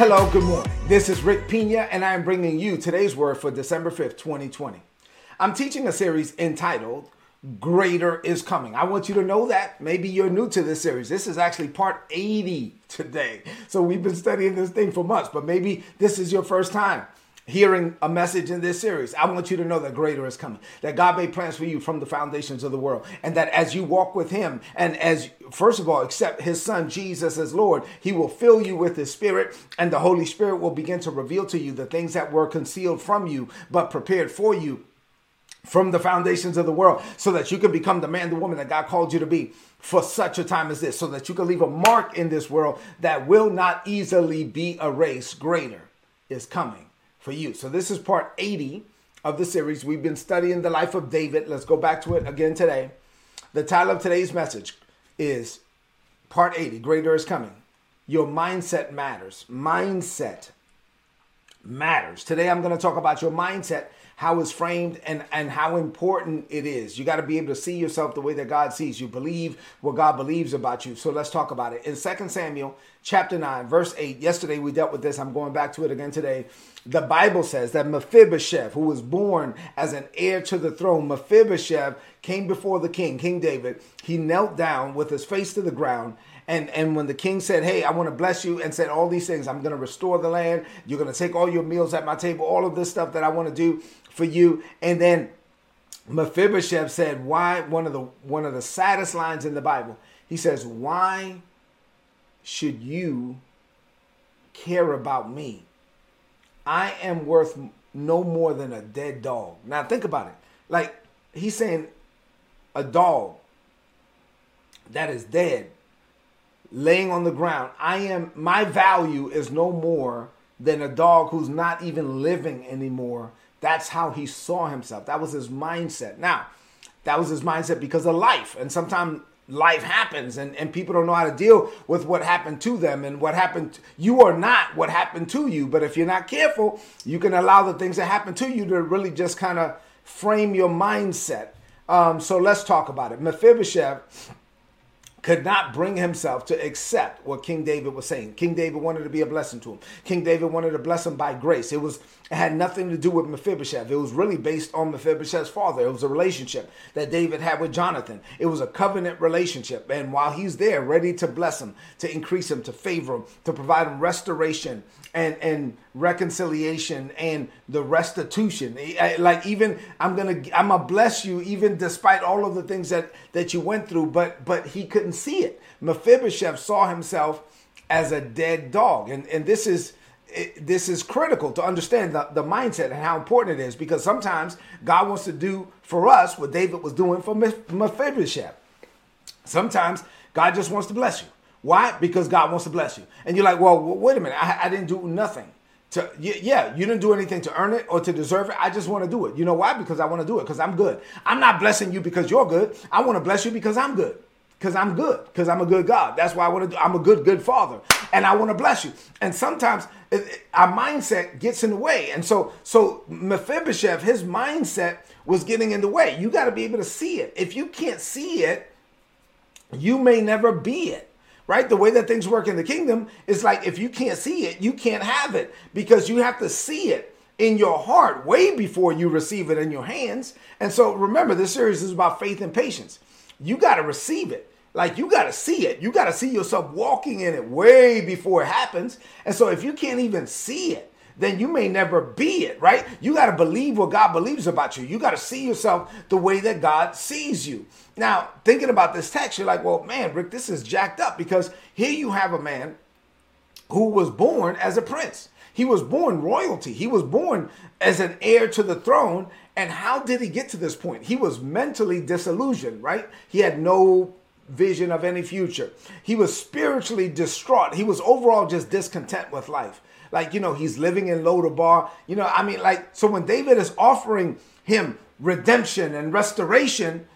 Hello, good morning. This is Rick Pina, and I am bringing you today's word for December 5th, 2020. I'm teaching a series entitled Greater is Coming. I want you to know that. Maybe you're new to this series. This is actually part 80 today. So we've been studying this thing for months, but maybe this is your first time hearing a message in this series, I want you to know that greater is coming. That God made plans for you from the foundations of the world. And that as you walk with Him, and as first of all, accept His Son Jesus as Lord, He will fill you with His Spirit, and the Holy Spirit will begin to reveal to you the things that were concealed from you, but prepared for you from the foundations of the world, so that you can become the man, the woman that God called you to be for such a time as this, so that you can leave a mark in this world that will not easily be erased. Greater is coming for you. So this is part 80 of the series. We've been studying the life of David. Let's go back to it again today. The title of today's message is part 80 Greater is Coming. Your mindset matters. Mindset matters. Today I'm going to talk about your mindset how it's framed and and how important it is. You got to be able to see yourself the way that God sees you. Believe what God believes about you. So let's talk about it. In 2 Samuel chapter 9 verse 8, yesterday we dealt with this. I'm going back to it again today. The Bible says that Mephibosheth, who was born as an heir to the throne, Mephibosheth came before the king, King David. He knelt down with his face to the ground and and when the king said, "Hey, I want to bless you," and said all these things, I'm going to restore the land. You're going to take all your meals at my table. All of this stuff that I want to do for you. And then Mephibosheth said, "Why?" One of the one of the saddest lines in the Bible. He says, "Why should you care about me? I am worth no more than a dead dog." Now think about it. Like he's saying, a dog that is dead laying on the ground. I am my value is no more than a dog who's not even living anymore. That's how he saw himself. That was his mindset. Now, that was his mindset because of life. And sometimes life happens and, and people don't know how to deal with what happened to them and what happened you are not what happened to you but if you're not careful you can allow the things that happen to you to really just kind of frame your mindset um, so let's talk about it mephibosheth could not bring himself to accept what King David was saying. King David wanted to be a blessing to him. King David wanted to bless him by grace. It was it had nothing to do with Mephibosheth. It was really based on Mephibosheth's father. It was a relationship that David had with Jonathan. It was a covenant relationship. And while he's there, ready to bless him, to increase him, to favor him, to provide him restoration and, and reconciliation and the restitution. Like even I'm gonna I'm gonna bless you even despite all of the things that that you went through, but but he couldn't see it. Mephibosheth saw himself as a dead dog. And and this is it, this is critical to understand the, the mindset and how important it is because sometimes God wants to do for us what David was doing for Mephibosheth. Sometimes God just wants to bless you. Why? Because God wants to bless you. And you're like, well, wait a minute, I, I didn't do nothing. To, yeah, you didn't do anything to earn it or to deserve it. I just want to do it. You know why? Because I want to do it because I'm good. I'm not blessing you because you're good. I want to bless you because I'm good because I'm good, because I'm a good God. That's why I want to do. I'm a good, good father, and I want to bless you. And sometimes it, it, our mindset gets in the way, and so so Mephibosheth, his mindset was getting in the way. You got to be able to see it. If you can't see it, you may never be it. Right? The way that things work in the kingdom is like if you can't see it, you can't have it because you have to see it in your heart way before you receive it in your hands. And so remember, this series is about faith and patience. You got to receive it. Like you got to see it. You got to see yourself walking in it way before it happens. And so if you can't even see it, then you may never be it, right? You got to believe what God believes about you. You got to see yourself the way that God sees you. Now, thinking about this text, you're like, well, man, Rick, this is jacked up because here you have a man who was born as a prince. He was born royalty. He was born as an heir to the throne And how did he get to this point? He was mentally disillusioned, right? He had no vision of any future. He was spiritually distraught. He was overall just discontent with life. Like, you know, he's living in Lodabar. You know, I mean, like, so when David is offering him redemption and restoration,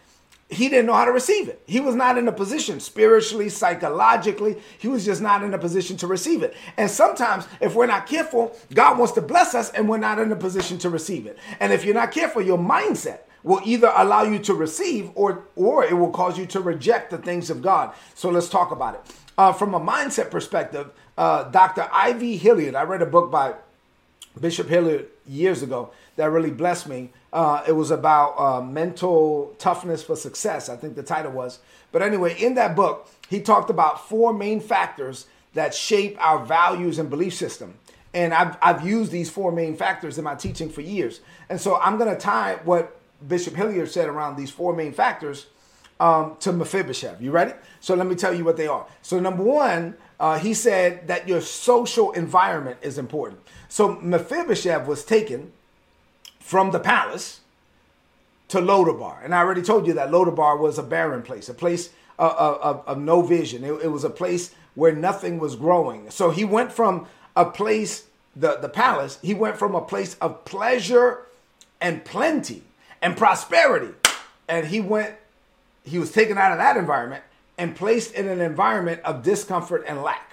he didn't know how to receive it. He was not in a position spiritually, psychologically, he was just not in a position to receive it. And sometimes, if we're not careful, God wants to bless us and we're not in a position to receive it. And if you're not careful, your mindset will either allow you to receive or or it will cause you to reject the things of God. So let's talk about it. Uh, from a mindset perspective, uh, Dr. I.V. Hilliard, I read a book by Bishop Hilliard years ago that really blessed me. Uh, it was about uh, mental toughness for success, I think the title was. But anyway, in that book, he talked about four main factors that shape our values and belief system. And I've, I've used these four main factors in my teaching for years. And so I'm going to tie what Bishop Hilliard said around these four main factors um, to Mephibosheth. You ready? So let me tell you what they are. So, number one, uh, he said that your social environment is important. So, Mephibosheth was taken from the palace to Lodabar. And I already told you that Lodabar was a barren place, a place of, of, of no vision. It, it, was a place where nothing was growing. So he went from a place, the, the palace, he went from a place of pleasure and plenty and prosperity. And he went, he was taken out of that environment and placed in an environment of discomfort and lack.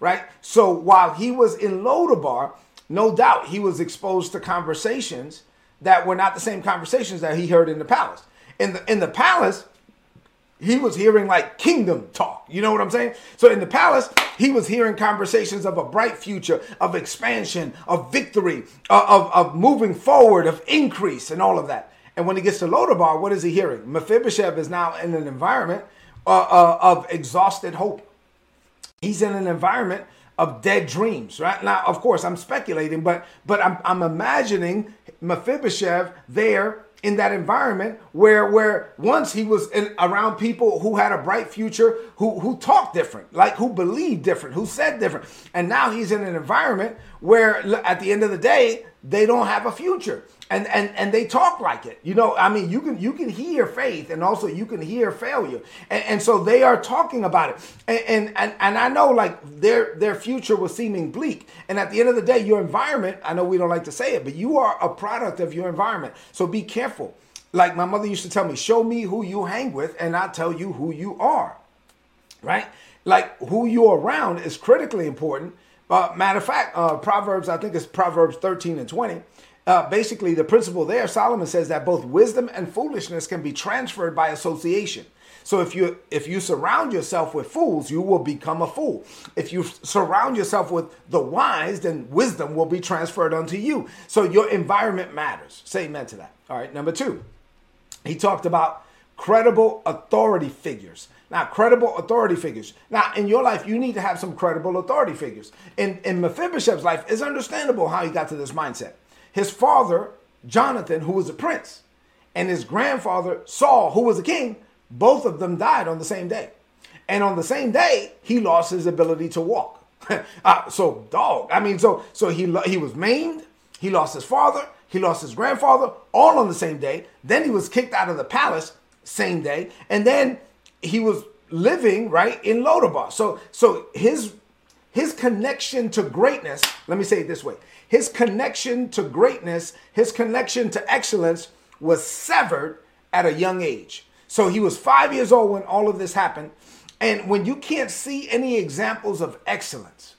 Right? So while he was in Lodabar, no doubt he was exposed to conversations that were not the same conversations that he heard in the palace. In the in the palace, he was hearing like kingdom talk. You know what I'm saying? So in the palace, he was hearing conversations of a bright future, of expansion, of victory, uh, of, of moving forward, of increase, and all of that. And when he gets to Lodabar, what is he hearing? Mephibosheth is now in an environment uh, uh, of exhausted hope. He's in an environment of dead dreams, right? Now, of course, I'm speculating, but but I'm, I'm imagining Mephibosheth there in that environment where where once he was in, around people who had a bright future, who who talked different, like who believed different, who said different, and now he's in an environment where at the end of the day they don't have a future. And and and they talk like it. You know i mean you can you can hear faith and also you can hear failure. And, and so they are talking about it. And, and and i know like their their future was seeming bleak. And at the end of the day your environment i know we don't like to say it but you are a product of your environment. So be careful. Like my mother used to tell me show me who you hang with and i'll tell you who you are. Right? Like who you're around is critically important uh, matter of fact uh, proverbs i think it's proverbs 13 and 20 uh, basically the principle there, Solomon says that both wisdom and foolishness can be transferred by association. So if you if you surround yourself with fools, you will become a fool. If you surround yourself with the wise, then wisdom will be transferred unto you. So your environment matters. Say amen to that. All right. Number two, he talked about credible authority figures. Now, credible authority figures. Now, in your life, you need to have some credible authority figures. In in Mephibosheth's life, it's understandable how he got to this mindset. His father, Jonathan, who was a prince, and his grandfather, Saul, who was a king, both of them died on the same day. And on the same day, he lost his ability to walk. uh, so, dog, I mean, so so he he was maimed, he lost his father, he lost his grandfather, all on the same day. Then he was kicked out of the palace, same day, and then he was living right in Lodabar. So so his his connection to greatness, let me say it this way his connection to greatness, his connection to excellence was severed at a young age. So he was five years old when all of this happened. And when you can't see any examples of excellence,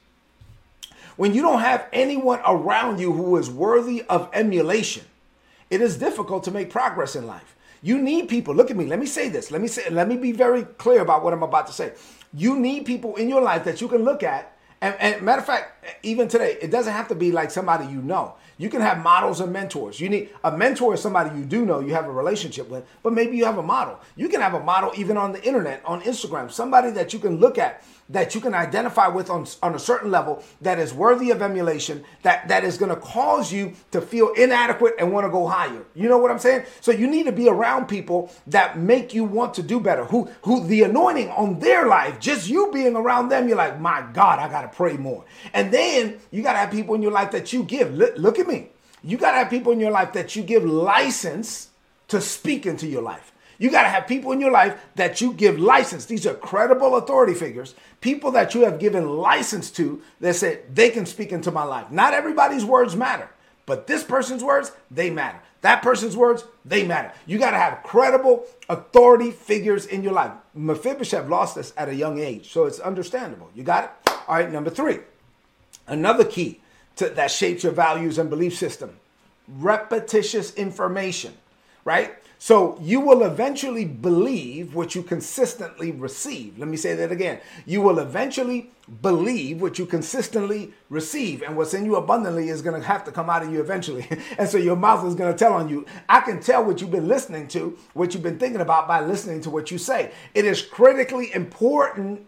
when you don't have anyone around you who is worthy of emulation, it is difficult to make progress in life. You need people. Look at me. Let me say this. Let me say let me be very clear about what I'm about to say. You need people in your life that you can look at and, and, matter of fact, even today, it doesn't have to be like somebody you know. You can have models and mentors. You need a mentor is somebody you do know, you have a relationship with, but maybe you have a model. You can have a model even on the internet, on Instagram, somebody that you can look at that you can identify with on, on a certain level that is worthy of emulation, that, that is going to cause you to feel inadequate and want to go higher. You know what I'm saying? So you need to be around people that make you want to do better, who, who the anointing on their life, just you being around them, you're like, my God, I got to pray more. And then you got to have people in your life that you give. Look, look at me. You got to have people in your life that you give license to speak into your life. You got to have people in your life that you give license. These are credible authority figures, people that you have given license to that said they can speak into my life. Not everybody's words matter, but this person's words, they matter. That person's words, they matter. You got to have credible authority figures in your life. Mephibosheth lost this at a young age, so it's understandable. You got it? All right, number three. Another key to, that shapes your values and belief system repetitious information, right? So you will eventually believe what you consistently receive. Let me say that again. You will eventually believe what you consistently receive, and what's in you abundantly is going to have to come out of you eventually. and so your mouth is going to tell on you. I can tell what you've been listening to, what you've been thinking about by listening to what you say. It is critically important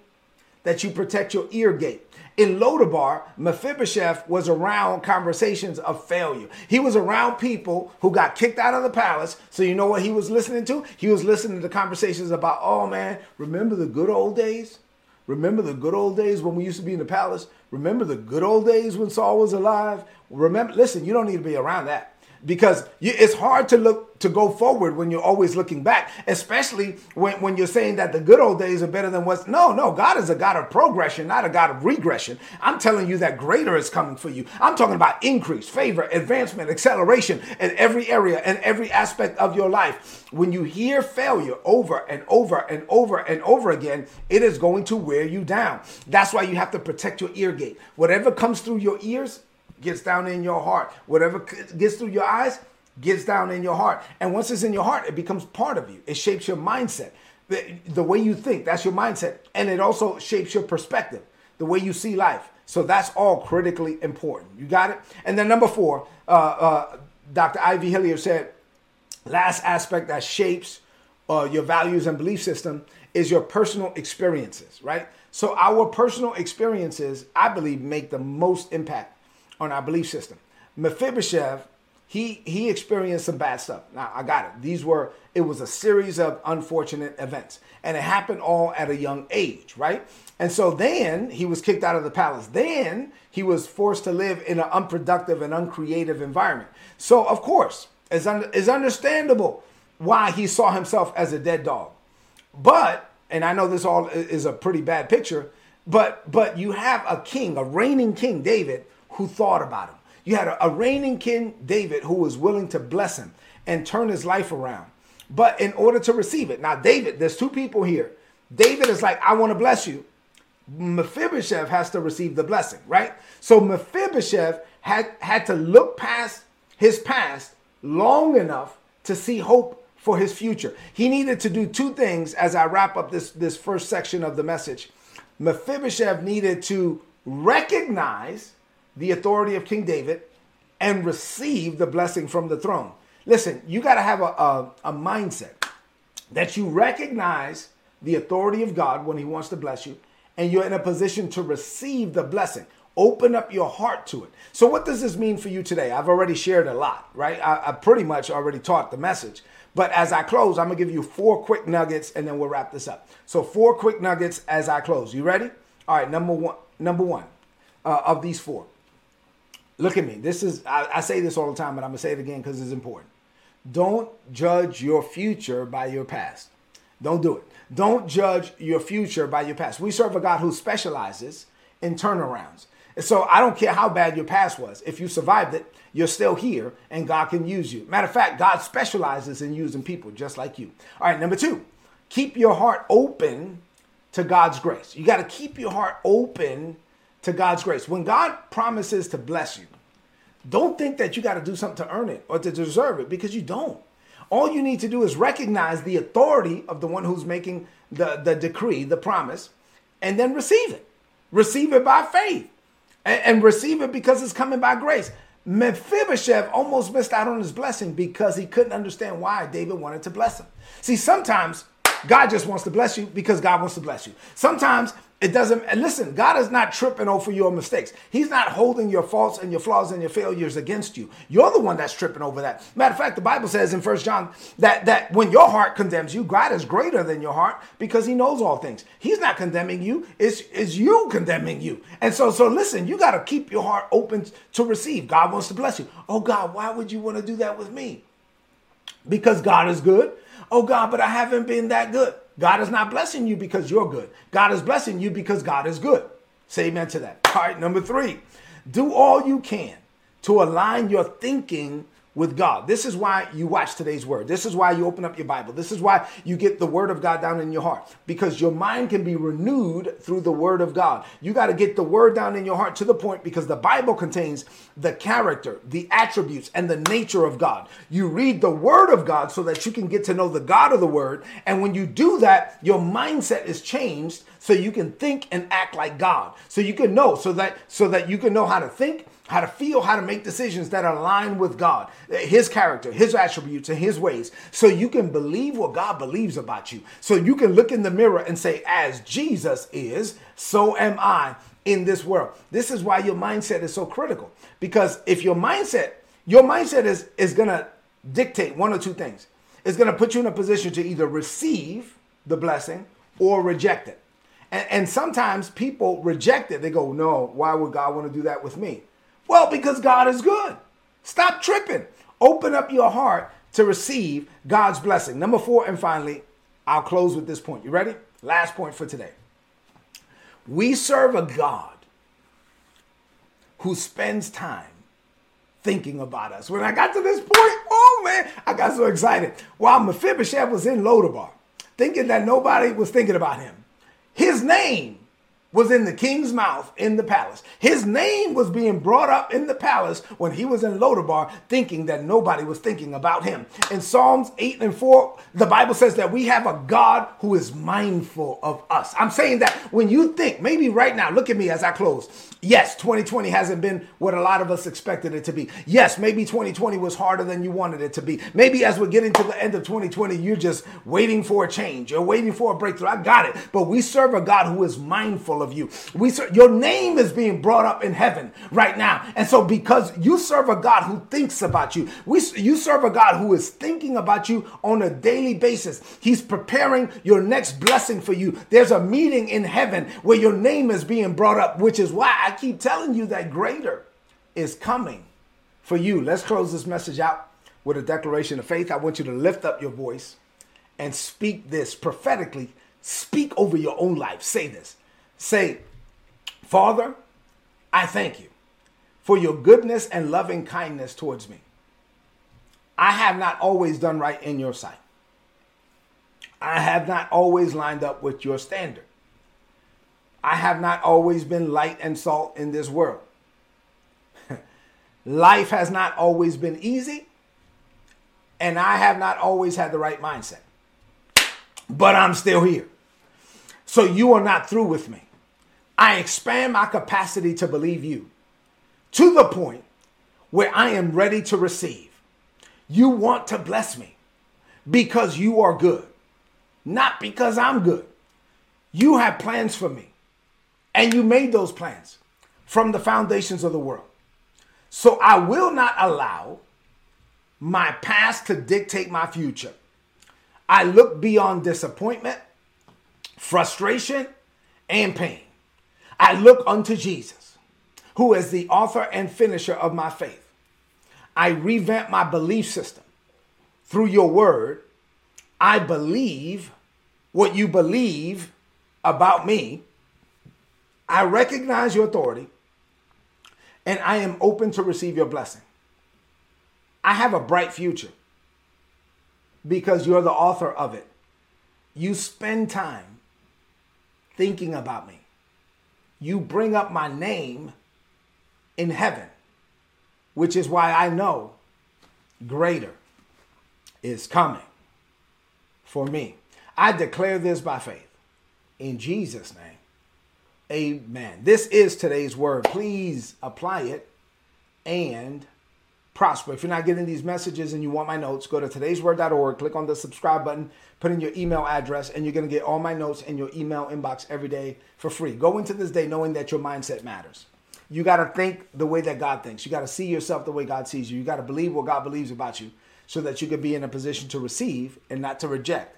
that you protect your ear gate. In Lodabar, Mephibosheth was around conversations of failure. He was around people who got kicked out of the palace. So you know what he was listening to? He was listening to conversations about, oh man, remember the good old days? Remember the good old days when we used to be in the palace? Remember the good old days when Saul was alive? Remember, listen, you don't need to be around that because you, it's hard to look to go forward when you're always looking back especially when, when you're saying that the good old days are better than what's no no god is a god of progression not a god of regression. I'm telling you that greater is coming for you. I'm talking about increase favor advancement acceleration in every area and every aspect of your life. When you hear failure over and over and over and over again it is going to wear you down. That's why you have to protect your ear gate. Whatever comes through your ears gets down in your heart. Whatever gets through your eyes gets down in your heart. And once it's in your heart, it becomes part of you. It shapes your mindset. The, the way you think, that's your mindset. And it also shapes your perspective, the way you see life. So that's all critically important. You got it? And then number four, uh, uh, Dr. I.V. Hilliard said, last aspect that shapes uh, your values and belief system is your personal experiences, right? So our personal experiences, I believe, make the most impact on our belief system. Mephibosheth, he he experienced some bad stuff. Now I got it. These were it was a series of unfortunate events, and it happened all at a young age, right? And so then he was kicked out of the palace. Then he was forced to live in an unproductive and uncreative environment. So of course, it's, un- it's understandable why he saw himself as a dead dog. But and I know this all is a pretty bad picture, but but you have a king, a reigning king, David, who thought about him. You had a, a reigning king, David, who was willing to bless him and turn his life around. But in order to receive it, now, David, there's two people here. David is like, I want to bless you. Mephibosheth has to receive the blessing, right? So Mephibosheth had, had to look past his past long enough to see hope for his future. He needed to do two things as I wrap up this, this first section of the message. Mephibosheth needed to recognize the authority of King David and receive the blessing from the throne. Listen, you got to have a, a, a, mindset that you recognize the authority of God when He wants to bless you, and you're in a position to receive the blessing. Open up your heart to it. So, what does this mean for you today? I've already shared a lot, right? I, I pretty much already taught the message. But as I close, I'm gonna give you four quick nuggets and then we'll wrap this up. So, four quick nuggets as I close. You ready? All right, number one, number one uh, of these four Look at me. This is, I, I say this all the time, but I'm going to say it again because it's important. Don't judge your future by your past. Don't do it. Don't judge your future by your past. We serve a God who specializes in turnarounds. So I don't care how bad your past was. If you survived it, you're still here and God can use you. Matter of fact, God specializes in using people just like you. All right, number two, keep your heart open to God's grace. You got to keep your heart open to God's grace. When God promises to bless you, don't think that you got to do something to earn it or to deserve it because you don't. All you need to do is recognize the authority of the one who's making the, the decree, the promise, and then receive it. Receive it by faith and, and receive it because it's coming by grace. Mephibosheth almost missed out on his blessing because he couldn't understand why David wanted to bless him. See, sometimes God just wants to bless you because God wants to bless you. Sometimes It doesn't, listen, God is not tripping over your mistakes. He's not holding your faults and your flaws and your failures against you. You're the one that's tripping over that. Matter of fact, the Bible says in First John that, that when your heart condemns you, God is greater than your heart because he knows all things. He's not condemning you, it's, it's you condemning you. And so, so listen, you got to keep your heart open to receive. God wants to bless you. Oh, God, why would you want to do that with me? Because God is good. Oh, God, but I haven't been that good. God is not blessing you because you're good. God is blessing you because God is good. Say amen to that. All right, number three, do all you can to align your thinking with God. This is why you watch today's word. This is why you open up your Bible. This is why you get the word of God down in your heart because your mind can be renewed through the word of God. You got to get the word down in your heart to the point because the Bible contains the character, the attributes, and the nature of God. You read the word of God so that you can get to know the God of the word. And when you do that, your mindset is changed so you can think and act like God. So you can know so that so that you can know how to think how to feel, how to make decisions that align with God, His character, His attributes, and His ways. So you can believe what God believes about you. So you can look in the mirror and say, as Jesus is, so am I in this world. This is why your mindset is so critical. Because if your mindset, your mindset is, is going to dictate one or two things. It's going to put you in a position to either receive the blessing or reject it. And, and sometimes people reject it. They go, no, why would God want to do that with me? Well, because God is good. Stop tripping. Open up your heart to receive God's blessing. Number four, and finally, I'll close with this point. You ready? Last point for today. We serve a God who spends time thinking about us. When I got to this point, oh man, I got so excited. While Mephibosheth was in Lodabar, thinking that nobody was thinking about him, his name was in the king's mouth in the palace. His name was being brought up in the palace when he was in Lodabar, thinking that nobody was thinking about him. In Psalms 8 and 4, the Bible says that we have a God who is mindful of us. I'm saying that when you think, maybe right now, look at me as I close. Yes, 2020 hasn't been what a lot of us expected it to be. Yes, maybe 2020 was harder than you wanted it to be. Maybe as we're getting to the end of 2020, you're just waiting for a change. You're waiting for a breakthrough. I got it. But we serve a God who is mindful of you. We serve, your name is being brought up in heaven right now. And so because you serve a God who thinks about you, we you serve a God who is thinking about you on a daily basis. He's preparing your next blessing for you. There's a meeting in heaven where your name is being brought up, which is why I keep telling you that greater is coming for you. Let's close this message out with a declaration of faith. I want you to lift up your voice and speak this prophetically. Speak over your own life. Say this. Say, Father, I thank you for your goodness and loving kindness towards me. I have not always done right in your sight. I have not always lined up with your standard. I have not always been light and salt in this world. Life has not always been easy, and I have not always had the right mindset. But I'm still here. So you are not through with me. I expand my capacity to believe you to the point where I am ready to receive. You want to bless me because you are good, not because I'm good. You have plans for me, and you made those plans from the foundations of the world. So I will not allow my past to dictate my future. I look beyond disappointment, frustration, and pain. I look unto Jesus, who is the author and finisher of my faith. I revamp my belief system through your word. I believe what you believe about me. I recognize your authority and I am open to receive your blessing. I have a bright future because you're the author of it. You spend time thinking about me you bring up my name in heaven, which is why I know greater is coming for me. I declare this by faith. In Jesus' name, amen. This is today's word. Please apply it and prosper. If you're not getting these messages and you want my notes, go to today'sword.org, click on the subscribe button, put in your email address, and you're going to get all my notes in your email inbox every day for free. Go into this day knowing that your mindset matters. You got to think the way that God thinks. You got to see yourself the way God sees you. You got to believe what God believes about you so that you can be in a position to receive and not to reject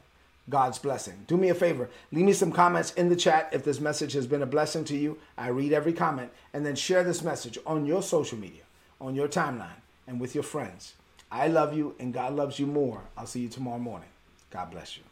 God's blessing. Do me a favor, leave me some comments in the chat if this message has been a blessing to you. I read every comment and then share this message on your social media, on your timeline, and with your friends. I love you and God loves you more. I'll see you tomorrow morning. God bless you.